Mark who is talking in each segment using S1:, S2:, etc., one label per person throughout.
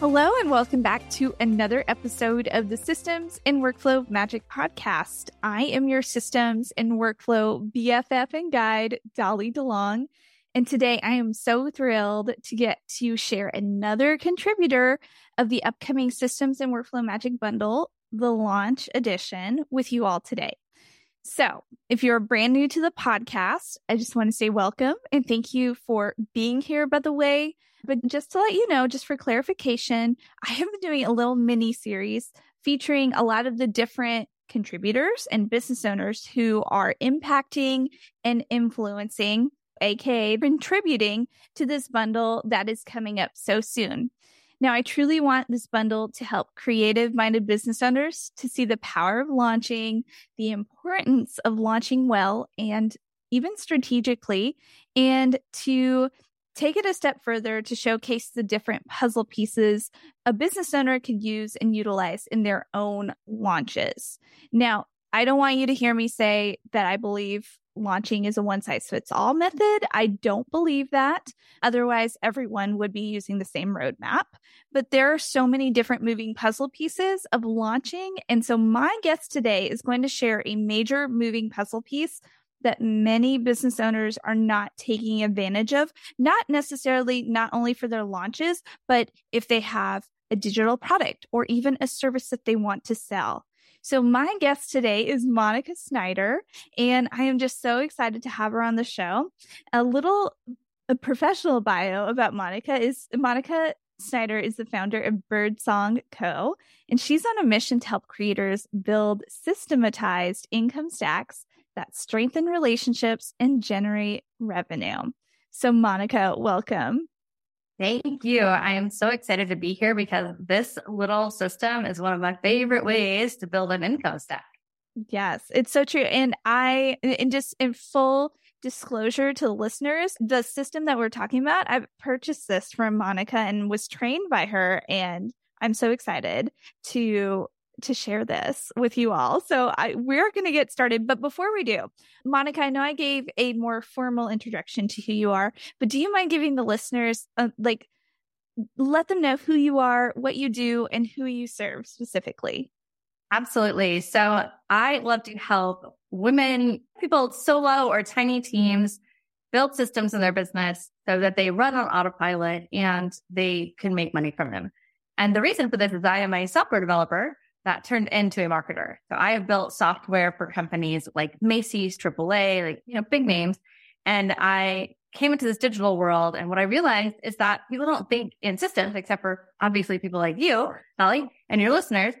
S1: Hello, and welcome back to another episode of the Systems and Workflow Magic Podcast. I am your Systems and Workflow BFF and guide, Dolly DeLong. And today I am so thrilled to get to share another contributor of the upcoming Systems and Workflow Magic Bundle, the launch edition, with you all today. So, if you're brand new to the podcast, I just want to say welcome and thank you for being here, by the way. But just to let you know, just for clarification, I have been doing a little mini series featuring a lot of the different contributors and business owners who are impacting and influencing, aka contributing to this bundle that is coming up so soon. Now, I truly want this bundle to help creative minded business owners to see the power of launching, the importance of launching well and even strategically, and to take it a step further to showcase the different puzzle pieces a business owner could use and utilize in their own launches. Now, I don't want you to hear me say that I believe launching is a one size fits all method. I don't believe that. Otherwise, everyone would be using the same roadmap. But there are so many different moving puzzle pieces of launching. And so, my guest today is going to share a major moving puzzle piece that many business owners are not taking advantage of, not necessarily not only for their launches, but if they have a digital product or even a service that they want to sell. So, my guest today is Monica Snyder, and I am just so excited to have her on the show. A little a professional bio about Monica is Monica Snyder is the founder of Birdsong Co., and she's on a mission to help creators build systematized income stacks that strengthen relationships and generate revenue. So, Monica, welcome.
S2: Thank you. I am so excited to be here because this little system is one of my favorite ways to build an income stack.
S1: Yes, it's so true. And I, and just in full disclosure to the listeners, the system that we're talking about, I purchased this from Monica and was trained by her. And I'm so excited to to share this with you all. So I, we're going to get started. But before we do, Monica, I know I gave a more formal introduction to who you are, but do you mind giving the listeners, uh, like, let them know who you are, what you do, and who you serve specifically?
S2: Absolutely. So I love to help women, people solo or tiny teams build systems in their business so that they run on autopilot and they can make money from them. And the reason for this is I am a software developer that turned into a marketer. So I have built software for companies like Macy's, AAA, like, you know, big names. And I came into this digital world. And what I realized is that people don't think in systems, except for obviously people like you, Dolly, and your listeners.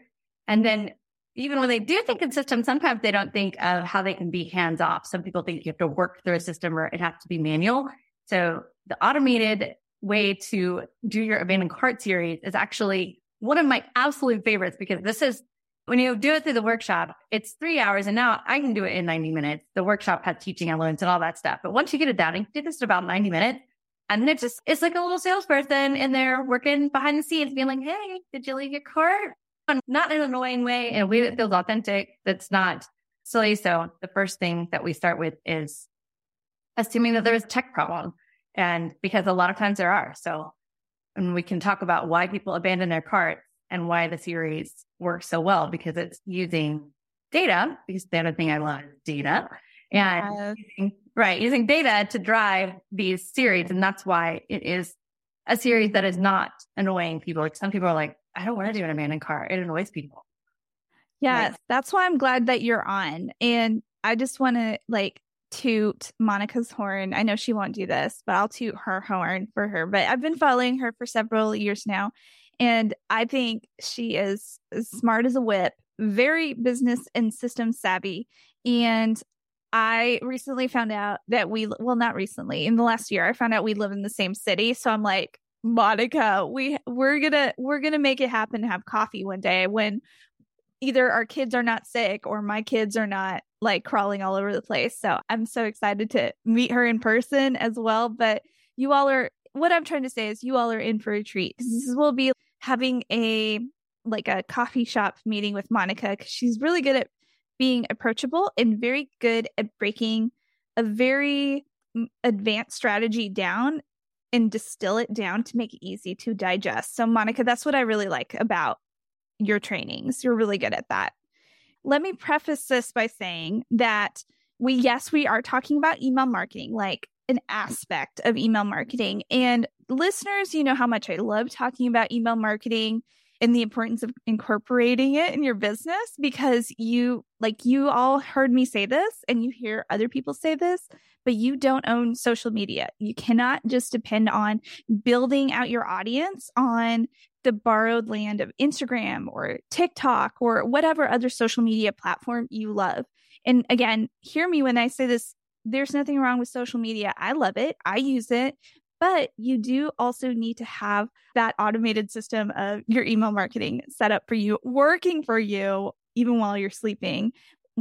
S2: And then even when they do think in systems, sometimes they don't think of how they can be hands off. Some people think you have to work through a system or it has to be manual. So the automated way to do your abandoned cart series is actually one of my absolute favorites because this is when you do it through the workshop, it's three hours and now I can do it in 90 minutes. The workshop has teaching elements and all that stuff. But once you get it down, can do this in about 90 minutes. And then it just, it's like a little salesperson in there working behind the scenes being like, Hey, did you leave your cart? Not in an annoying way, in a way that feels authentic. That's not silly. So the first thing that we start with is assuming that there's a tech problem. And because a lot of times there are. So and we can talk about why people abandon their cart and why the series works so well because it's using data, because the other thing I love is data. And yes. using, right, using data to drive these series. And that's why it is a series that is not annoying people. Like some people are like, I don't want to do an abandoned cart. It annoys people.
S1: Yes, that's why I'm glad that you're on. And I just want to like toot Monica's horn. I know she won't do this, but I'll toot her horn for her. But I've been following her for several years now. And I think she is as smart as a whip, very business and system savvy. And I recently found out that we, well, not recently, in the last year, I found out we live in the same city. So I'm like, Monica, we we're gonna we're gonna make it happen. Have coffee one day when either our kids are not sick or my kids are not like crawling all over the place. So I'm so excited to meet her in person as well. But you all are what I'm trying to say is you all are in for a treat. Mm-hmm. This will be having a like a coffee shop meeting with Monica because she's really good at being approachable and very good at breaking a very mm, advanced strategy down and distill it down to make it easy to digest. So, Monica, that's what I really like about your trainings. You're really good at that. Let me preface this by saying that we, yes, we are talking about email marketing, like an aspect of email marketing. And listeners, you know how much I love talking about email marketing and the importance of incorporating it in your business because you, like, you all heard me say this and you hear other people say this, but you don't own social media. You cannot just depend on building out your audience on the borrowed land of Instagram or TikTok or whatever other social media platform you love. And again, hear me when I say this there's nothing wrong with social media. I love it, I use it. But you do also need to have that automated system of your email marketing set up for you, working for you, even while you're sleeping,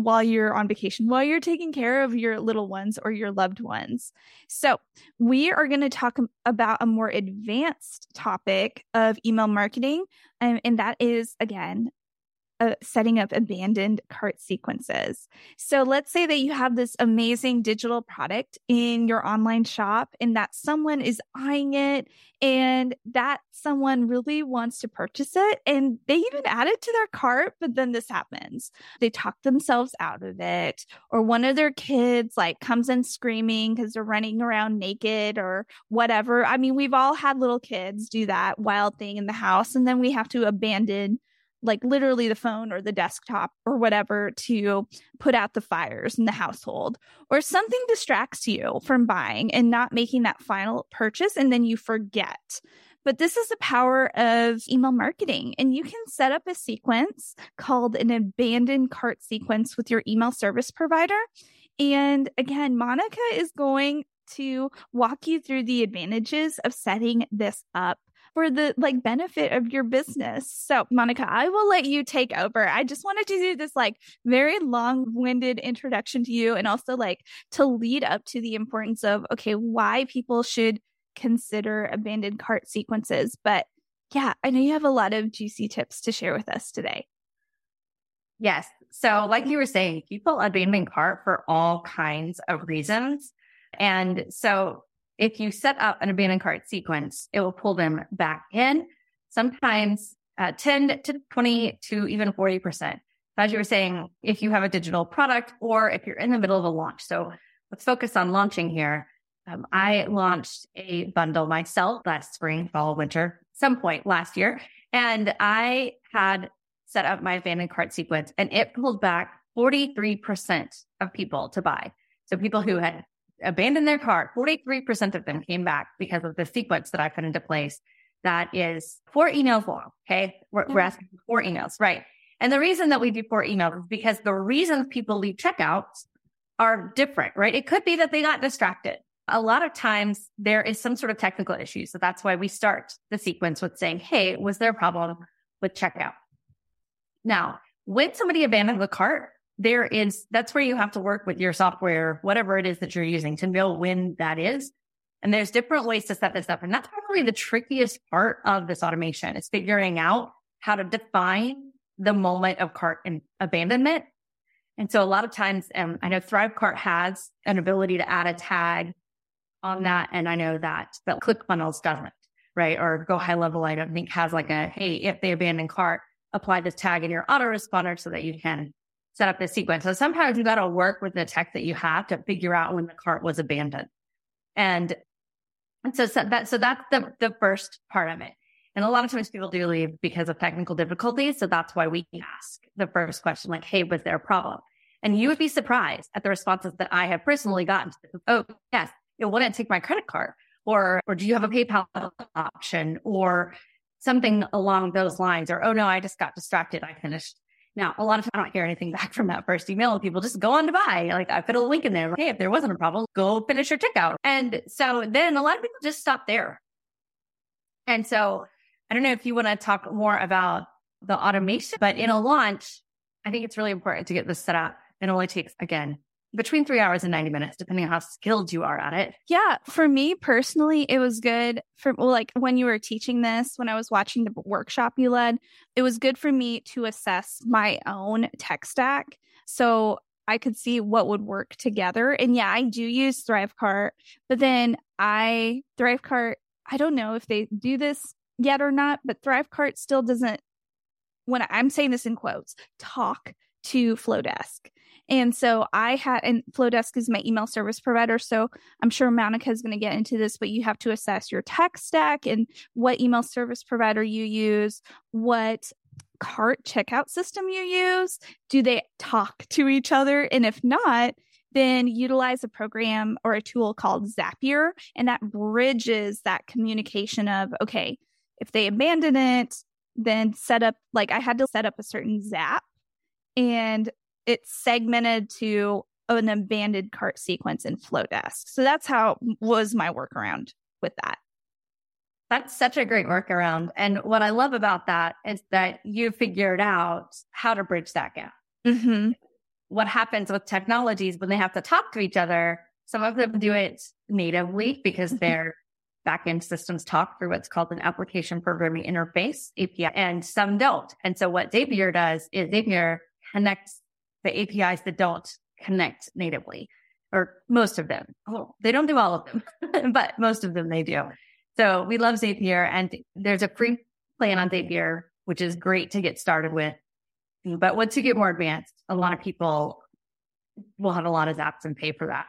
S1: while you're on vacation, while you're taking care of your little ones or your loved ones. So, we are going to talk about a more advanced topic of email marketing, um, and that is again uh, setting up abandoned cart sequences. So let's say that you have this amazing digital product in your online shop and that someone is eyeing it and that someone really wants to purchase it and they even add it to their cart, but then this happens. They talk themselves out of it or one of their kids like comes in screaming because they're running around naked or whatever. I mean, we've all had little kids do that wild thing in the house and then we have to abandon like literally the phone or the desktop or whatever to put out the fires in the household or something distracts you from buying and not making that final purchase and then you forget. But this is the power of email marketing and you can set up a sequence called an abandoned cart sequence with your email service provider. And again monica is going to walk you through the advantages of setting this up for the like benefit of your business. So, Monica, I will let you take over. I just wanted to do this like very long-winded introduction to you and also like to lead up to the importance of okay, why people should consider abandoned cart sequences. But yeah, I know you have a lot of juicy tips to share with us today.
S2: Yes. So, like you were saying, people abandon cart for all kinds of reasons. And so if you set up an abandoned cart sequence, it will pull them back in, sometimes uh, 10 to 20 to even 40%. As you were saying, if you have a digital product or if you're in the middle of a launch. So let's focus on launching here. Um, I launched a bundle myself last spring, fall, winter, some point last year. And I had set up my abandoned cart sequence and it pulled back 43% of people to buy. So people who had abandoned their cart. 43% of them came back because of the sequence that I put into place. That is four emails long. Okay. We're, yeah. we're mm-hmm. asking four emails. Right. And the reason that we do four emails is because the reasons people leave checkouts are different, right? It could be that they got distracted. A lot of times there is some sort of technical issue. So that's why we start the sequence with saying, Hey, was there a problem with checkout? Now, when somebody abandoned the cart, there is, that's where you have to work with your software, whatever it is that you're using to know when that is. And there's different ways to set this up. And that's probably the trickiest part of this automation is figuring out how to define the moment of cart and abandonment. And so a lot of times, um, I know ThriveCart has an ability to add a tag on that. And I know that, but ClickFunnels doesn't, right? Or GoHighLevel, I don't think has like a, Hey, if they abandon cart, apply this tag in your autoresponder so that you can set up this sequence. So sometimes you got to work with the tech that you have to figure out when the cart was abandoned. And, and so, so that, so that's the, the first part of it. And a lot of times people do leave because of technical difficulties. So that's why we ask the first question, like, Hey, was there a problem? And you would be surprised at the responses that I have personally gotten. Oh, yes, it wouldn't take my credit card or, or do you have a PayPal option or something along those lines? Or, oh no, I just got distracted. I finished Now, a lot of times I don't hear anything back from that first email. People just go on to buy. Like I put a link in there. Hey, if there wasn't a problem, go finish your checkout. And so then a lot of people just stop there. And so I don't know if you want to talk more about the automation, but in a launch, I think it's really important to get this set up. It only takes, again, between three hours and 90 minutes, depending on how skilled you are at it.
S1: Yeah. For me personally, it was good for, well, like when you were teaching this, when I was watching the workshop you led, it was good for me to assess my own tech stack. So I could see what would work together. And yeah, I do use ThriveCart, but then I, ThriveCart, I don't know if they do this yet or not, but ThriveCart still doesn't, when I'm saying this in quotes, talk to Flodesk. And so I had, and Flodesk is my email service provider. So I'm sure Monica is going to get into this, but you have to assess your tech stack and what email service provider you use, what cart checkout system you use. Do they talk to each other? And if not, then utilize a program or a tool called Zapier. And that bridges that communication of, okay, if they abandon it, then set up, like I had to set up a certain Zap and it's segmented to an abandoned cart sequence in Flodesk. So that's how was my workaround with that.
S2: That's such a great workaround. And what I love about that is that you figured out how to bridge that gap. Mm-hmm. What happens with technologies when they have to talk to each other? Some of them do it natively because mm-hmm. their backend systems talk through what's called an application programming interface API, and some don't. And so what Zapier does is Zapier connects the APIs that don't connect natively, or most of them. Oh, they don't do all of them, but most of them they do. So we love Zapier, and there's a free plan on Zapier, which is great to get started with. But once you get more advanced, a lot of people will have a lot of apps and pay for that.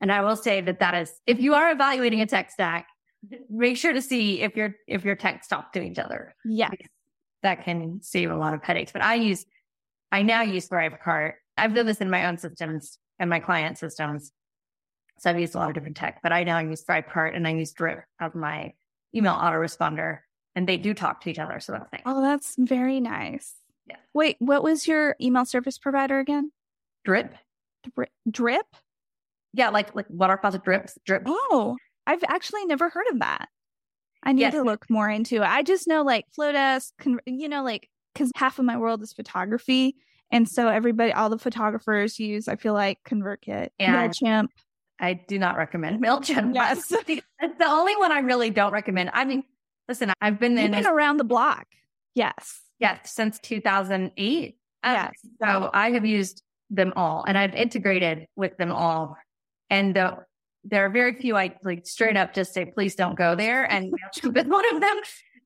S2: And I will say that that is, if you are evaluating a tech stack, make sure to see if your if your techs talk to each other.
S1: Yeah,
S2: that can save a lot of headaches. But I use I now use ThriveCart. I've done this in my own systems and my client systems. So I've used a lot of different tech, but I now use ThriveCart and I use Drip as my email autoresponder and they do talk to each other. So that's nice.
S1: Oh, that's very nice. Yeah. Wait, what was your email service provider again?
S2: Drip.
S1: Drip? Drip?
S2: Yeah, like like water faucet drips, drip.
S1: Oh, I've actually never heard of that. I need yes. to look more into it. I just know like Flodesk, you know, like because half of my world is photography. And so everybody, all the photographers use, I feel like ConvertKit, and MailChimp.
S2: I do not recommend MailChimp. Yes. it's the only one I really don't recommend. I mean, listen, I've been
S1: in been around the block. Yes.
S2: Yes. Since 2008. Um, yes. so I have used them all and I've integrated with them all. And the, there are very few I like straight up just say, please don't go there. And MailChimp is one of them.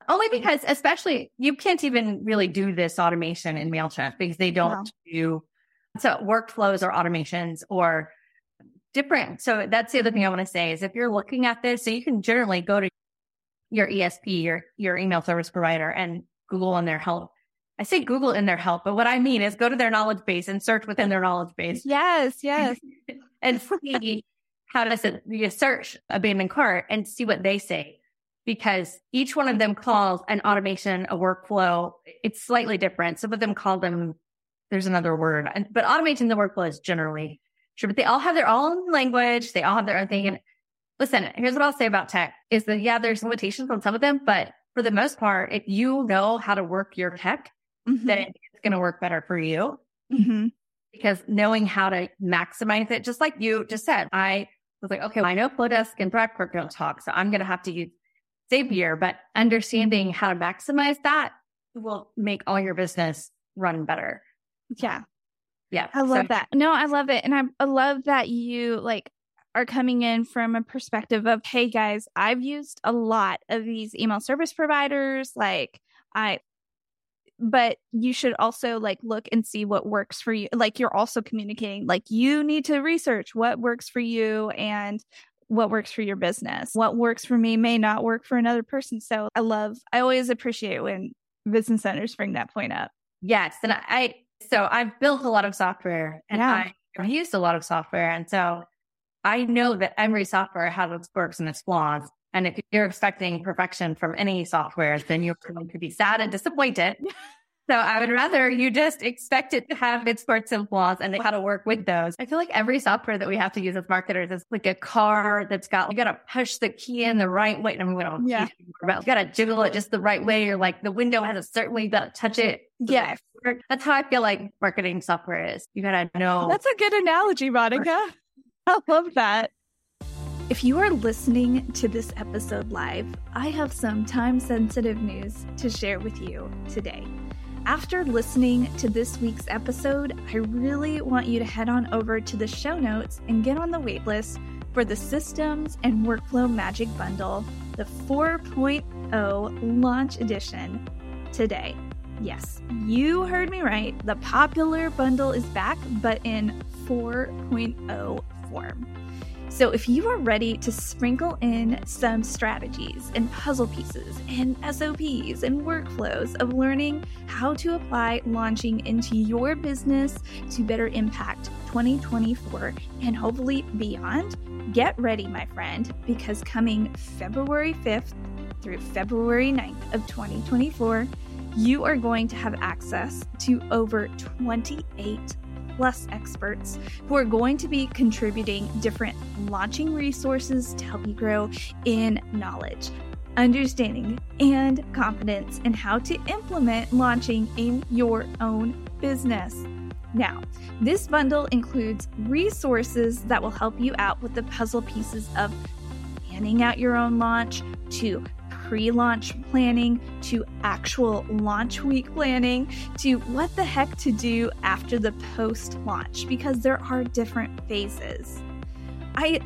S2: Only because, especially, you can't even really do this automation in MailChimp because they don't do so workflows or automations or different. So that's the other thing I want to say is if you're looking at this, so you can generally go to your ESP, your, your email service provider and Google in their help. I say Google in their help, but what I mean is go to their knowledge base and search within their knowledge base.
S1: Yes, yes.
S2: and see how does it, you search abandoned cart and see what they say because each one of them calls an automation, a workflow. It's slightly different. Some of them call them, there's another word, but automation the workflow is generally true, but they all have their own language. They all have their own thing. And listen, here's what I'll say about tech is that, yeah, there's limitations on some of them, but for the most part, if you know how to work your tech, mm-hmm. then it's going to work better for you. Mm-hmm. Because knowing how to maximize it, just like you just said, I was like, okay, well, I know Flodesk and ThriveCart don't talk, so I'm going to have to use Zapier, but understanding mm-hmm. how to maximize that will make all your business run better.
S1: Yeah.
S2: Yeah.
S1: I love so, that. No, I love it. And I, I love that you like are coming in from a perspective of, hey guys, I've used a lot of these email service providers. Like I, but you should also like look and see what works for you. Like you're also communicating, like you need to research what works for you and what works for your business. What works for me may not work for another person. So I love, I always appreciate when business owners bring that point up.
S2: Yes. And I, so I've built a lot of software and yeah. I've used a lot of software. And so I know that every software has its quirks and its flaws. And if you're expecting perfection from any software, then you're going to be sad and disappointed. So I would rather you just expect it to have its quirks and flaws and how to work with those. I feel like every software that we have to use as marketers is like a car that's got, you got to push the key in the right way. And we don't, yeah. you got to jiggle it just the right way. Or like the window has a certain way, you got to touch it.
S1: Yeah.
S2: That's how I feel like marketing software is. You got to know.
S1: That's a good analogy, Monica. I love that. If you are listening to this episode live, I have some time sensitive news to share with you today. After listening to this week's episode, I really want you to head on over to the show notes and get on the waitlist for the Systems and Workflow Magic Bundle, the 4.0 launch edition, today. Yes, you heard me right. The popular bundle is back, but in 4.0 form. So, if you are ready to sprinkle in some strategies and puzzle pieces and SOPs and workflows of learning how to apply launching into your business to better impact 2024 and hopefully beyond, get ready, my friend, because coming February 5th through February 9th of 2024, you are going to have access to over 28 plus experts who are going to be contributing different launching resources to help you grow in knowledge, understanding, and confidence in how to implement launching in your own business. Now, this bundle includes resources that will help you out with the puzzle pieces of planning out your own launch to pre launch planning to actual launch week planning to what the heck to do after the post launch because there are different phases. I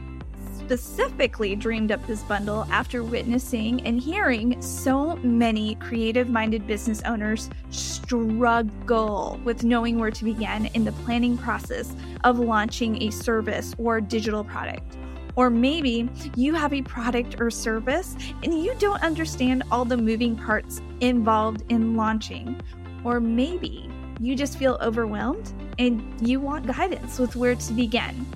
S1: specifically dreamed up this bundle after witnessing and hearing so many creative minded business owners struggle with knowing where to begin in the planning process of launching a service or digital product. Or maybe you have a product or service and you don't understand all the moving parts involved in launching. Or maybe you just feel overwhelmed and you want guidance with where to begin.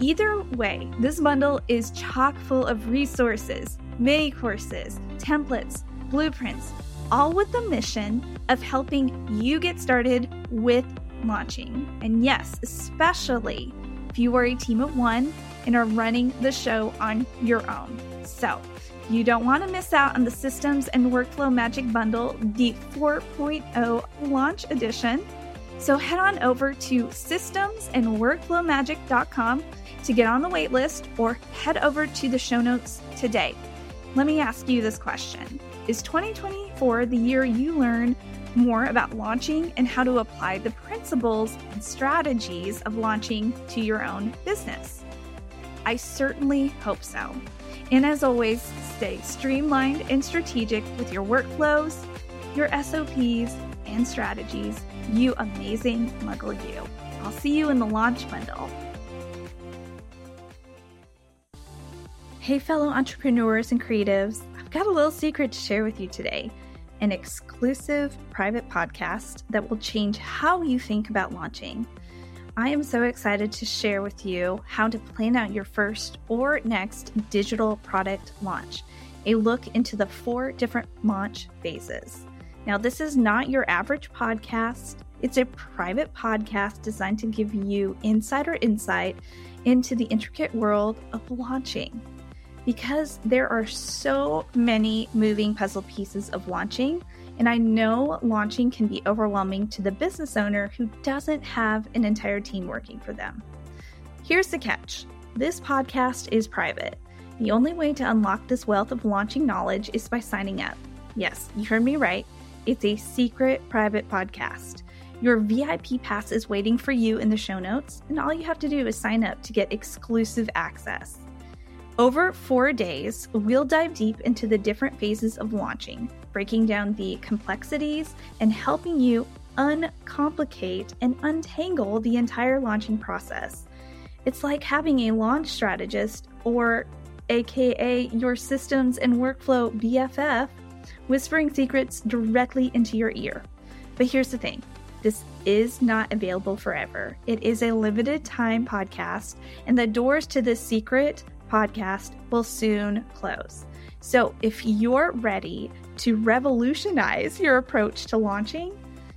S1: Either way, this bundle is chock full of resources, mini courses, templates, blueprints, all with the mission of helping you get started with launching. And yes, especially if you are a team of one and are running the show on your own. So, you don't want to miss out on the Systems and Workflow Magic Bundle, the 4.0 launch edition. So head on over to systemsandworkflowmagic.com to get on the waitlist or head over to the show notes today. Let me ask you this question Is 2024 the year you learn more about launching and how to apply the principles and strategies of launching to your own business? I certainly hope so. And as always, stay streamlined and strategic with your workflows, your SOPs, and strategies. You amazing muggle you. I'll see you in the launch bundle. Hey, fellow entrepreneurs and creatives, I've got a little secret to share with you today an exclusive private podcast that will change how you think about launching. I am so excited to share with you how to plan out your first or next digital product launch, a look into the four different launch phases. Now, this is not your average podcast, it's a private podcast designed to give you insider insight into the intricate world of launching. Because there are so many moving puzzle pieces of launching, and I know launching can be overwhelming to the business owner who doesn't have an entire team working for them. Here's the catch this podcast is private. The only way to unlock this wealth of launching knowledge is by signing up. Yes, you heard me right. It's a secret private podcast. Your VIP pass is waiting for you in the show notes, and all you have to do is sign up to get exclusive access. Over four days, we'll dive deep into the different phases of launching, breaking down the complexities and helping you uncomplicate and untangle the entire launching process. It's like having a launch strategist, or AKA your systems and workflow BFF, whispering secrets directly into your ear. But here's the thing this is not available forever. It is a limited time podcast, and the doors to this secret podcast will soon close. So if you're ready to revolutionize your approach to launching,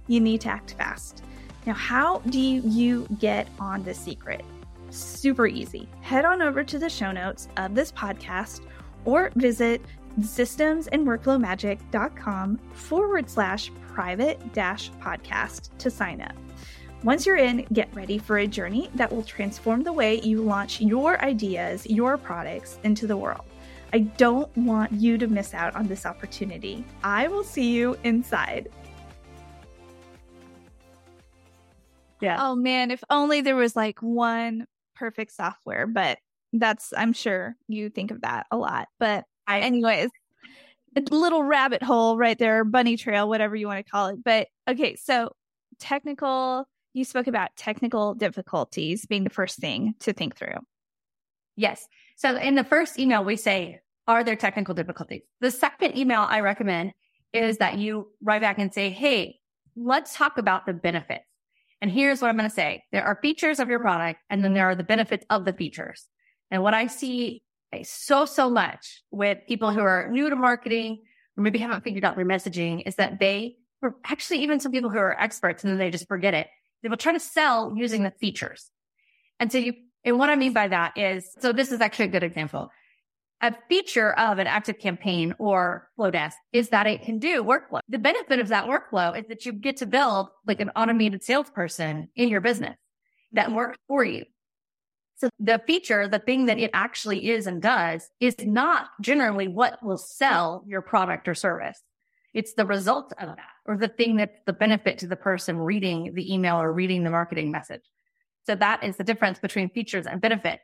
S1: you need to act fast. Now, how do you get on the secret? Super easy. Head on over to the show notes of this podcast or visit systemsandworkflowmagic.com forward slash private dash podcast to sign up. Once you're in, get ready for a journey that will transform the way you launch your ideas, your products into the world. I don't want you to miss out on this opportunity. I will see you inside. Yeah. Oh man, if only there was like one perfect software, but that's I'm sure you think of that a lot. But I, anyways, a little rabbit hole right there, bunny trail, whatever you want to call it. But okay, so technical you spoke about technical difficulties being the first thing to think through.
S2: Yes. So in the first email, we say, are there technical difficulties? The second email I recommend is that you write back and say, Hey, let's talk about the benefits. And here's what I'm going to say. There are features of your product and then there are the benefits of the features. And what I see so, so much with people who are new to marketing or maybe haven't figured out their messaging is that they, or actually even some people who are experts and then they just forget it they will try to sell using the features. And so you, and what I mean by that is, so this is actually a good example. A feature of an Active Campaign or Flodesk is that it can do workflow. The benefit of that workflow is that you get to build like an automated salesperson in your business that works for you. So the feature, the thing that it actually is and does is not generally what will sell your product or service. It's the result of that or the thing that's the benefit to the person reading the email or reading the marketing message. So that is the difference between features and benefit.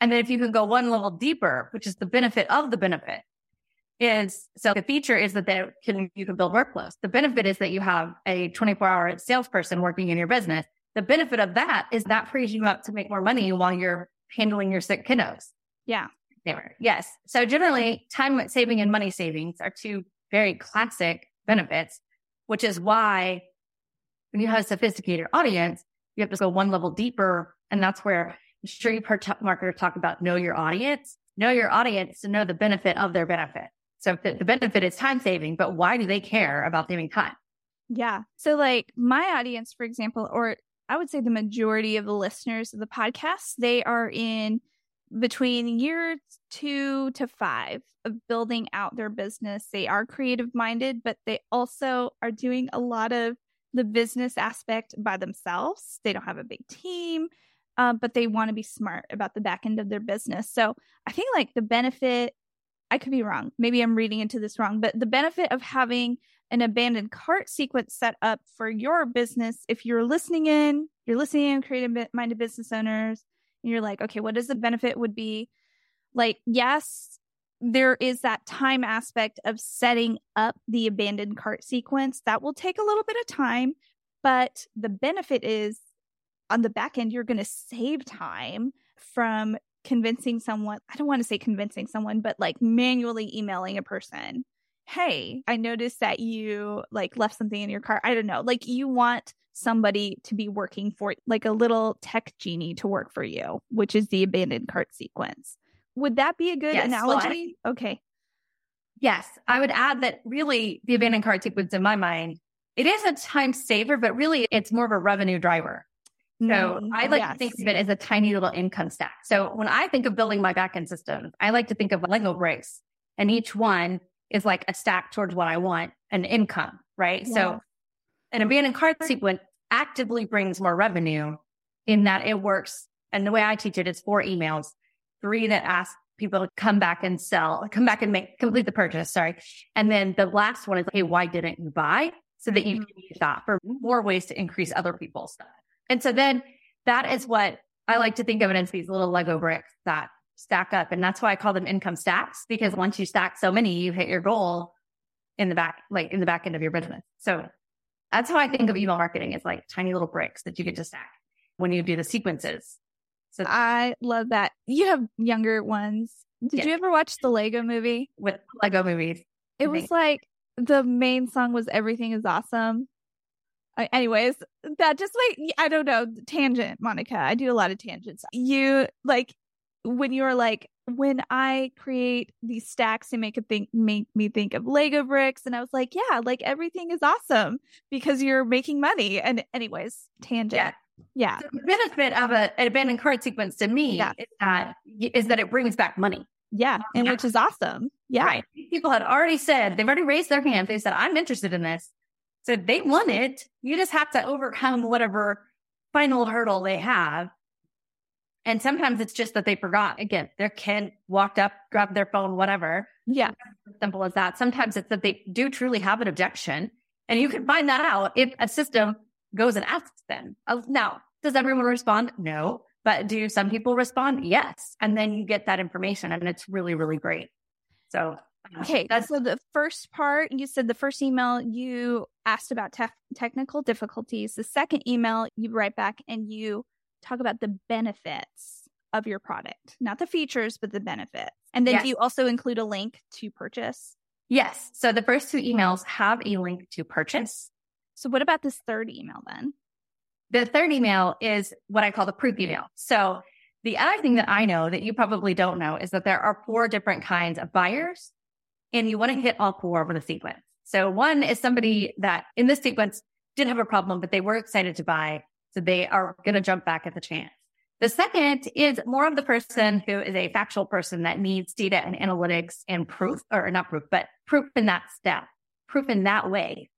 S2: And then if you can go one level deeper, which is the benefit of the benefit is so the feature is that they can, you can build workflows. The benefit is that you have a 24 hour salesperson working in your business. The benefit of that is that frees you up to make more money while you're handling your sick kiddos.
S1: Yeah.
S2: Yes. So generally time saving and money savings are two very classic benefits, which is why when you have a sophisticated audience, you have to go one level deeper. And that's where I'm sure you've heard marketers talk about know your audience, know your audience to know the benefit of their benefit. So the, the benefit is time saving, but why do they care about saving time?
S1: Yeah. So like my audience, for example, or I would say the majority of the listeners of the podcast, they are in between year two to five of building out their business. They are creative minded, but they also are doing a lot of the business aspect by themselves. They don't have a big team, uh, but they want to be smart about the back end of their business. So I think like the benefit, I could be wrong. Maybe I'm reading into this wrong, but the benefit of having an abandoned cart sequence set up for your business, if you're listening in, you're listening in, creative minded business owners, and you're like, okay, what is the benefit would be? Like, yes, there is that time aspect of setting up the abandoned cart sequence that will take a little bit of time, but the benefit is on the back end, you're going to save time from convincing someone. I don't want to say convincing someone, but like manually emailing a person. Hey, I noticed that you like left something in your car. I don't know. Like you want somebody to be working for like a little tech genie to work for you, which is the abandoned cart sequence. Would that be a good yes, analogy? Well, I, okay.
S2: Yes. I would add that really the abandoned cart sequence in my mind, it is a time saver, but really it's more of a revenue driver. So mm, I like yes. to think of it as a tiny little income stack. So when I think of building my backend system, I like to think of Lego bricks and each one is like a stack towards what I want an income, right? Yeah. So an abandoned cart sequence actively brings more revenue in that it works. And the way I teach it is four emails, three that ask people to come back and sell, come back and make complete the purchase. Sorry. And then the last one is, hey, why didn't you buy? So that you mm-hmm. can use that for more ways to increase other people's stuff. And so then that is what I like to think of it as these little Lego bricks that stack up. And that's why I call them income stacks because once you stack so many, you hit your goal in the back, like in the back end of your business. So that's how I think of email marketing. It's like tiny little bricks that you get to stack when you do the sequences.
S1: So I love that. You have younger ones. Did you ever watch the Lego movie?
S2: With Lego movies.
S1: It was like the main song was Everything is Awesome. Uh, anyways, that just like, I don't know, tangent, Monica. I do a lot of tangents. You like, when you're like, when I create these stacks, they make a think make me think of Lego bricks. And I was like, yeah, like everything is awesome because you're making money. And anyways, tangent.
S2: Yeah.
S1: Yeah.
S2: So the benefit of a, an abandoned cart sequence to me
S1: Yeah.
S2: is that is that it brings back money.
S1: Yeah. And
S2: Yeah.
S1: which is awesome. Yeah.
S2: Right. People had already said, they've already raised their hand. They said, I'm interested in this. So they want it. You just have to overcome whatever final hurdle they have. And sometimes it's just that they forgot. Again, their kid walked up, grabbed their phone, whatever.
S1: Yeah.
S2: Simple as that. Sometimes it's that they do truly have an objection. And you can find that out if a system goes and asks them. Uh, Now, does everyone respond? No. But do some people respond? Yes. And then you get that information and it's really, really great. So, uh,
S1: Okay.
S2: that's
S1: so the first part, you said the first email you asked about technical difficulties. The second email, you write back and you talk about the benefits of your product, not the features, but the benefits. And then
S2: Yes.
S1: do you also include a link to purchase?
S2: Yes. So the first two emails have a link to purchase.
S1: So what about this third email then?
S2: The third email is what I call the proof email. So the other thing that I know that you probably don't know is that there are four different kinds of buyers and you want to hit all four over the sequence. So one is somebody that in this sequence did have a problem, but they were excited to buy. So they are going to jump back at the chance. The second is more of the person who is a factual person that needs data and analytics and proof, or not proof, but proof in that step, proof in that way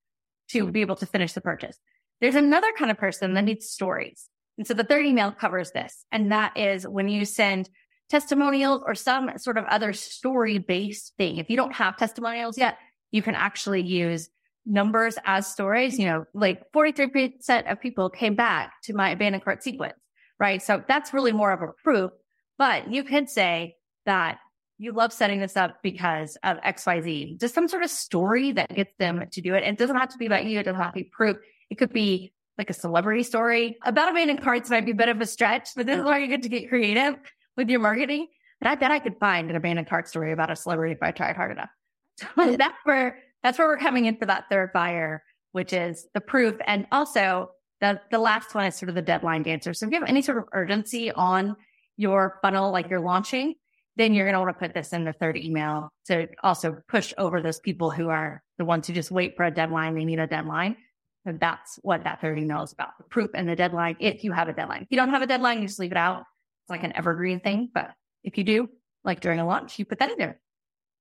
S2: to be able to finish the purchase. There's another kind of person that needs stories. And so the third email covers this. And that is when you send testimonials or some sort of other story based thing. If you don't have testimonials yet, you can actually use numbers as stories. You know, like 43% of people came back to my abandoned cart sequence, right? So that's really more of a proof, but you could say that you love setting this up because of XYZ, just some sort of story that gets them to do it. And it doesn't have to be about you. It doesn't have to be proof. It could be like a celebrity story about abandoned carts might be a bit of a stretch, but this is where you get to get creative with your marketing. And I bet I could find an abandoned cart story about a celebrity if I tried hard enough. So that's where that's where we're coming in for that third buyer, which is the proof. And also the the last one is sort of the deadline dancer. So if you have any sort of urgency on your funnel, like you're launching, then you're going to want to put this in the third email to also push over those people who are the ones who just wait for a deadline. They need a deadline. And that's what that third email is about the proof and the deadline. If you have a deadline, if you don't have a deadline, you just leave it out. It's like an evergreen thing. But if you do, like during a launch, you put that in there.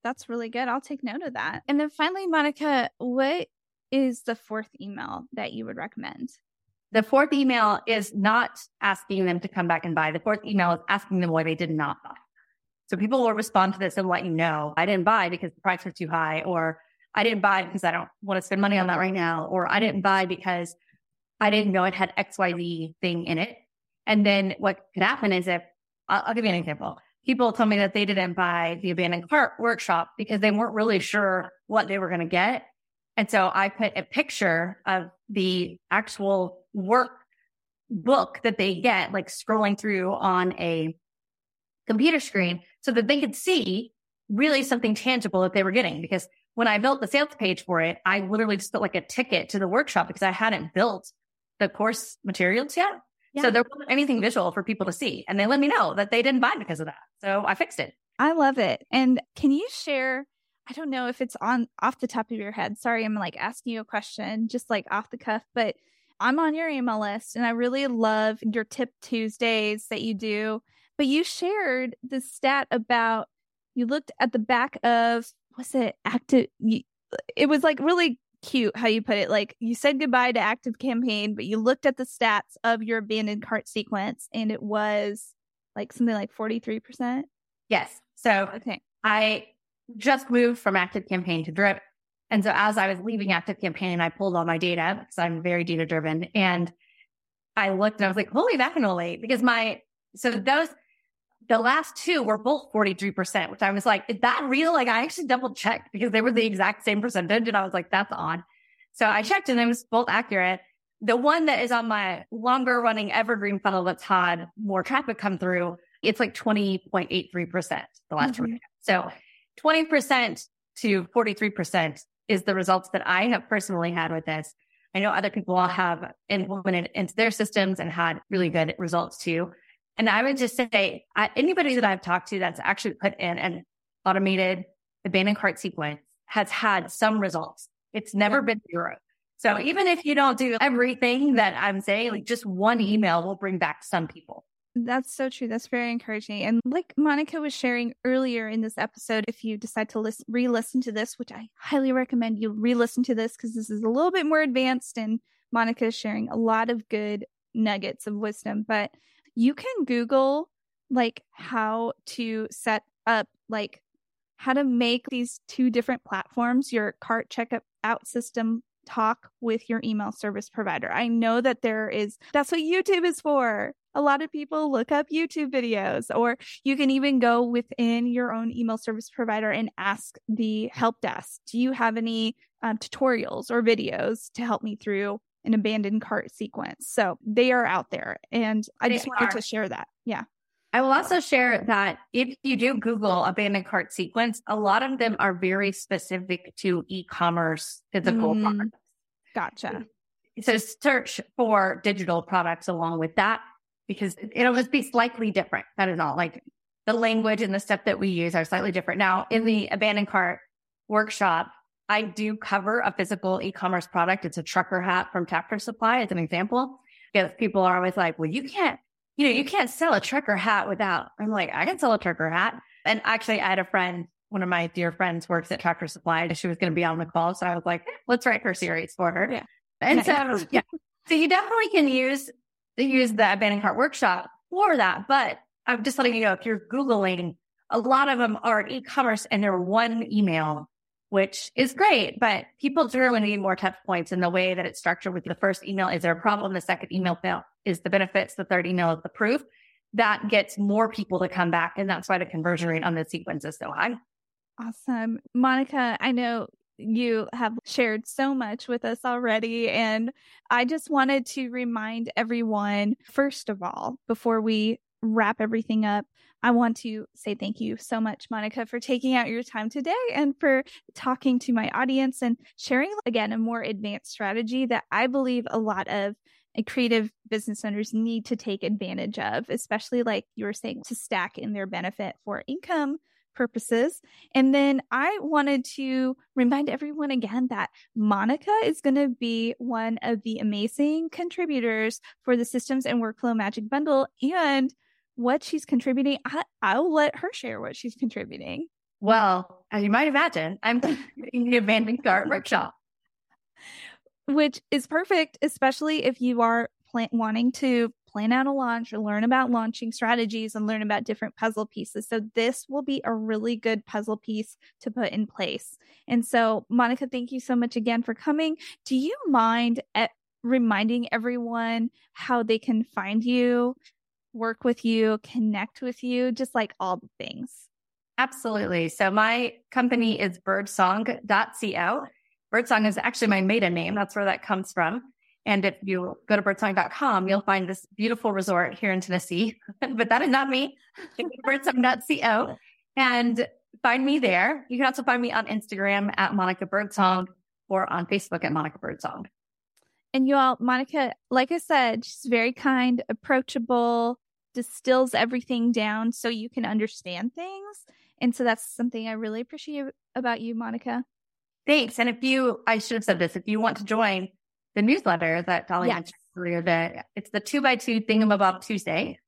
S1: That's really good. I'll take note of that. And then finally, Monica, what is the fourth email that you would recommend?
S2: The fourth email is not asking them to come back and buy. The fourth email is asking them why they did not buy. So people will respond to this and let you know, I didn't buy because the price was too high, or I didn't buy because I don't want to spend money on that right now, or I didn't buy because I didn't know it had XYZ thing in it. And then what could happen is if, I'll, I'll give you an example. People told me that they didn't buy the abandoned cart workshop because they weren't really sure what they were going to get. And so I put a picture of the actual work book that they get, like scrolling through on a computer screen so that they could see really something tangible that they were getting. Because when I built the sales page for it, I literally just put like a ticket to the workshop because I hadn't built the course materials yet.
S1: Yeah.
S2: So there wasn't anything visual for people to see. And they let me know that they didn't buy because of that. So I fixed it.
S1: I love it. And can you share? I don't know if it's on off the top of your head. Sorry, I'm like asking you a question, just like off the cuff, but I'm on your email list and I really love your tip Tuesdays that you do. But you shared the stat about you looked at the back of was it active? You, it was like really cute how you put it. Like you said goodbye to Active Campaign, but you looked at the stats of your abandoned cart sequence and it was like something like 43%.
S2: Yes. So
S1: Okay.
S2: I just moved from Active Campaign to Drip. And so as I was leaving Active Campaign, I pulled all my data because I'm very data driven. And I looked and I was like, holy machinole, because my, so those, the last two were both 43%, which I was like, is that real? Like I actually double checked because they were the exact same percentage. And I was like, that's odd. So I checked and it was both accurate. The one that is on my longer running evergreen funnel that's had more traffic come through, it's like 20.83% the last
S1: Mhm.
S2: two. So 20% to 43% is the results that I have personally had with this. I know other people all have implemented into their systems and had really good results too. And I would just say I, anybody that I've talked to that's actually put in an automated abandoned cart sequence has had some results. It's never yeah. been zero. So even if you don't do everything that I'm saying, like just one email will bring back some people.
S1: That's so true. That's very encouraging. And like Monica was sharing earlier in this episode, if you decide to listen, re-listen to this, which I highly recommend you re-listen to this because this is a little bit more advanced and Monica is sharing a lot of good nuggets of wisdom. But you can Google like how to set up like how to make these two different platforms, your cart checkout out system talk with your email service provider. I know that there is, that's what YouTube is for. A lot of people look up YouTube videos, or you can even go within your own email service provider and ask the help desk, do you have any um, tutorials or videos to help me through an abandoned cart sequence? So they are out there. And I they just wanted are. to share that. Yeah.
S2: I will also share that if you do Google abandoned cart sequence, a lot of them are very specific to e-commerce physical mm, products.
S1: Gotcha.
S2: So search for digital products along with that because it'll just be slightly different. That is all. Like the language and the stuff that we use are slightly different. Now in the abandoned cart workshop, I do cover a physical e-commerce product. It's a trucker hat from Tractor Supply as an example. Because people are always like, well, you can't you know, you can't sell a trucker hat without, I'm like, I can sell a trucker hat. And actually, I had a friend, one of my dear friends works at Tractor Supply and she was going to be on the call. So I was like, let's write her series for her. Yeah. And so, yeah. So you definitely can use, use the abandoned cart workshop for that. But I'm just letting you know, if you're Googling, a lot of them are e-commerce and they're one email which is great, but people generally need more touch points in the way that it's structured with the first email. Is there a problem? The second email is the benefits. The third email is the proof that gets more people to come back. And that's why the conversion rate on the sequence is so high.
S1: Awesome. Monica, I know you have shared so much with us already. And I just wanted to remind everyone, first of all, before we wrap everything up, I want to say thank you so much, Monica, for taking out your time today and for talking to my audience and sharing, again, a more advanced strategy that I believe a lot of eh, creative business owners need to take advantage of, especially like you were saying, to stack in their benefit for income purposes. And then I wanted to remind everyone again that Monica is going to be one of the amazing contributors for the Systems and Workflow Magic Bundle. And what she's contributing, I, I'll let her share what she's contributing.
S2: Well, as you might imagine, I'm in the abandoned cart workshop.
S1: Which is perfect, especially if you are plan- wanting to plan out a launch or learn about launching strategies and learn about different puzzle pieces. So, this will be a really good puzzle piece to put in place. And so, Monica, thank you so much again for coming. Do you mind at reminding everyone how they can find you work with you, connect with you, just like all the things.
S2: Absolutely. So my company is birdsong.co. Birdsong is actually my maiden name. That's where that comes from. And if you go to birdsong.com, you'll find this beautiful resort here in Tennessee. but that is not me. birdsong.co and find me there. You can also find me on Instagram at Monica Birdsong or on Facebook at Monica Birdsong.
S1: And you all, Monica, like I said, she's very kind, approachable, distills everything down so you can understand things. And so that's something I really appreciate about you, Monica.
S2: Thanks. And if you, I should have said this, if you want to join the newsletter that Dolly yes. mentioned earlier, that it's the two by two thingamabob Tuesday.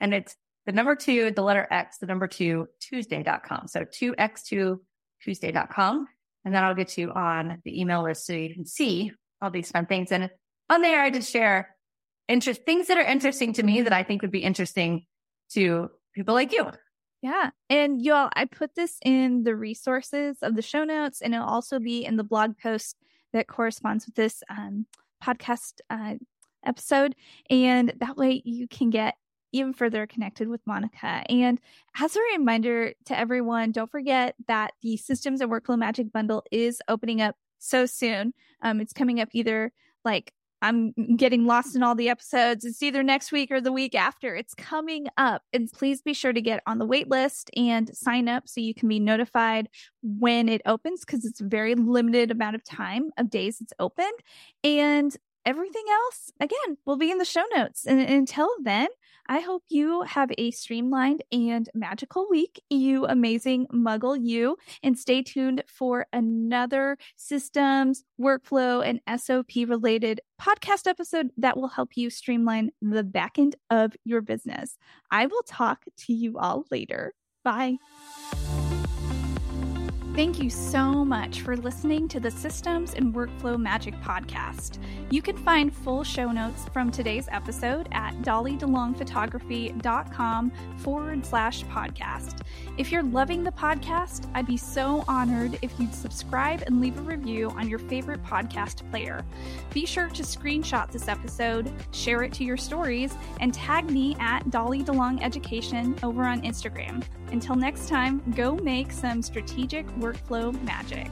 S2: And it's the number two, the letter X, the number two, Tuesday.com. So 2x2 Tuesday.com. And then I'll get you on the email list so you can see all these fun things. And on there, I just share interest things that are interesting to me that I think would be interesting to people like you.
S1: Yeah. And y'all, I put this in the resources of the show notes, and it'll also be in the blog post that corresponds with this um, podcast uh, episode. And that way you can get even further connected with Monica. And as a reminder to everyone, don't forget that the Systems and Workflow Magic Bundle is opening up so soon. Um, it's coming up either like I'm getting lost in all the episodes. It's either next week or the week after. It's coming up. And please be sure to get on the wait list and sign up so you can be notified when it opens because it's a very limited amount of time of days it's open. And everything else, again, will be in the show notes. And until then, I hope you have a streamlined and magical week, you amazing muggle you, and stay tuned for another systems, workflow, and SOP related podcast episode that will help you streamline the back end of your business. I will talk to you all later. Bye. Thank you so much for listening to the Systems and Workflow Magic podcast. You can find full show notes from today's episode at dollydelongphotography.com forward slash podcast. If you're loving the podcast, I'd be so honored if you'd subscribe and leave a review on your favorite podcast player. Be sure to screenshot this episode, share it to your stories, and tag me at Dolly DeLong Education over on Instagram. Until next time, go make some strategic workflow magic.